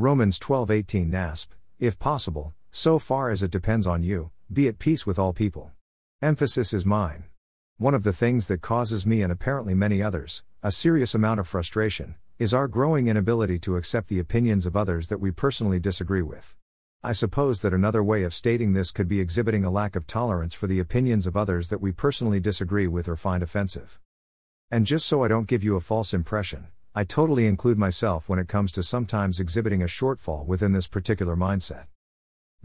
Romans 12:18 NASB, if possible, so far as it depends on you, be at peace with all people. Emphasis is mine. One of the things that causes me and apparently many others a serious amount of frustration is our growing inability to accept the opinions of others that we personally disagree with. I suppose that another way of stating this could be exhibiting a lack of tolerance for the opinions of others that we personally disagree with or find offensive. And just so I don't give you a false impression, I totally include myself when it comes to sometimes exhibiting a shortfall within this particular mindset.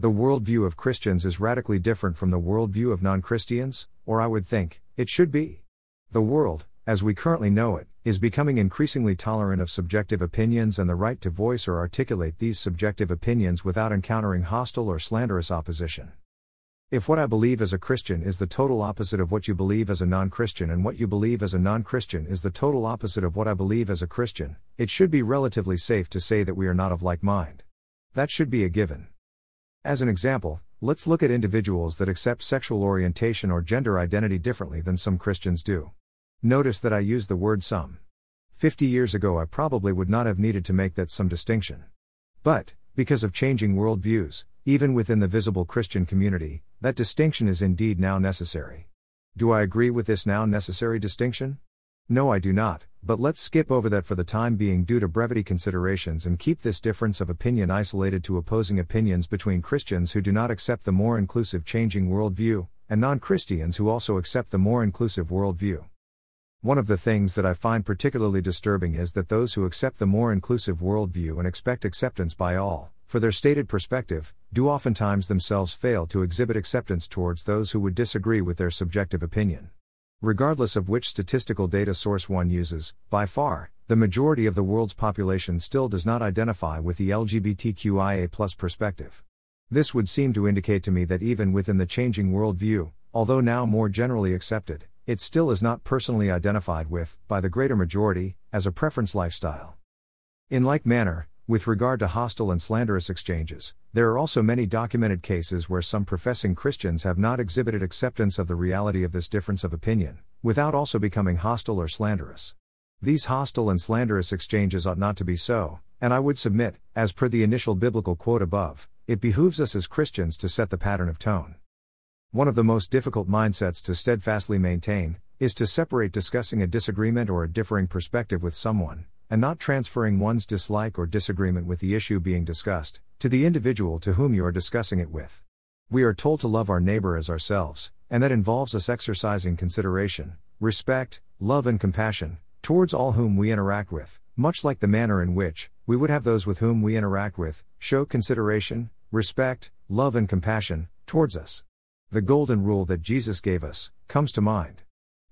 The worldview of Christians is radically different from the worldview of non Christians, or I would think, it should be. The world, as we currently know it, is becoming increasingly tolerant of subjective opinions and the right to voice or articulate these subjective opinions without encountering hostile or slanderous opposition. If what I believe as a Christian is the total opposite of what you believe as a non Christian, and what you believe as a non Christian is the total opposite of what I believe as a Christian, it should be relatively safe to say that we are not of like mind. That should be a given. As an example, let's look at individuals that accept sexual orientation or gender identity differently than some Christians do. Notice that I use the word some. 50 years ago, I probably would not have needed to make that some distinction. But, because of changing worldviews, even within the visible Christian community, that distinction is indeed now necessary. Do I agree with this now necessary distinction? No, I do not, but let's skip over that for the time being due to brevity considerations and keep this difference of opinion isolated to opposing opinions between Christians who do not accept the more inclusive changing worldview, and non Christians who also accept the more inclusive worldview. One of the things that I find particularly disturbing is that those who accept the more inclusive worldview and expect acceptance by all, for their stated perspective, do oftentimes themselves fail to exhibit acceptance towards those who would disagree with their subjective opinion. Regardless of which statistical data source one uses, by far, the majority of the world's population still does not identify with the LGBTQIA perspective. This would seem to indicate to me that even within the changing worldview, although now more generally accepted, it still is not personally identified with, by the greater majority, as a preference lifestyle. In like manner, with regard to hostile and slanderous exchanges, there are also many documented cases where some professing Christians have not exhibited acceptance of the reality of this difference of opinion, without also becoming hostile or slanderous. These hostile and slanderous exchanges ought not to be so, and I would submit, as per the initial biblical quote above, it behooves us as Christians to set the pattern of tone. One of the most difficult mindsets to steadfastly maintain is to separate discussing a disagreement or a differing perspective with someone, and not transferring one's dislike or disagreement with the issue being discussed to the individual to whom you are discussing it with. We are told to love our neighbor as ourselves, and that involves us exercising consideration, respect, love, and compassion towards all whom we interact with, much like the manner in which we would have those with whom we interact with show consideration, respect, love, and compassion towards us. The golden rule that Jesus gave us comes to mind.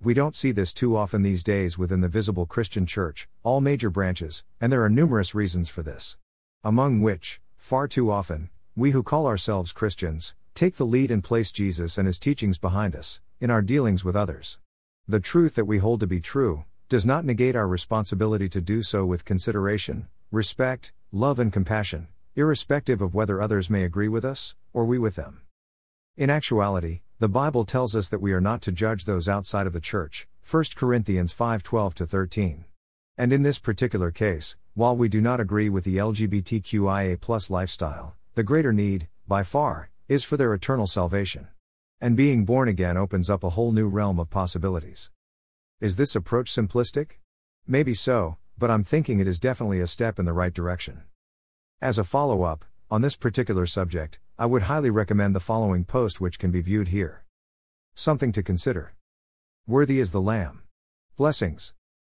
We don't see this too often these days within the visible Christian church, all major branches, and there are numerous reasons for this. Among which, far too often, we who call ourselves Christians, take the lead and place Jesus and his teachings behind us, in our dealings with others. The truth that we hold to be true, does not negate our responsibility to do so with consideration, respect, love, and compassion, irrespective of whether others may agree with us, or we with them. In actuality, the Bible tells us that we are not to judge those outside of the church, 1 Corinthians 5:12 13. And in this particular case, while we do not agree with the LGBTQIA+ lifestyle, the greater need, by far, is for their eternal salvation. And being born again opens up a whole new realm of possibilities. Is this approach simplistic? Maybe so, but I'm thinking it is definitely a step in the right direction. As a follow up, on this particular subject, I would highly recommend the following post, which can be viewed here. Something to consider. Worthy is the Lamb. Blessings.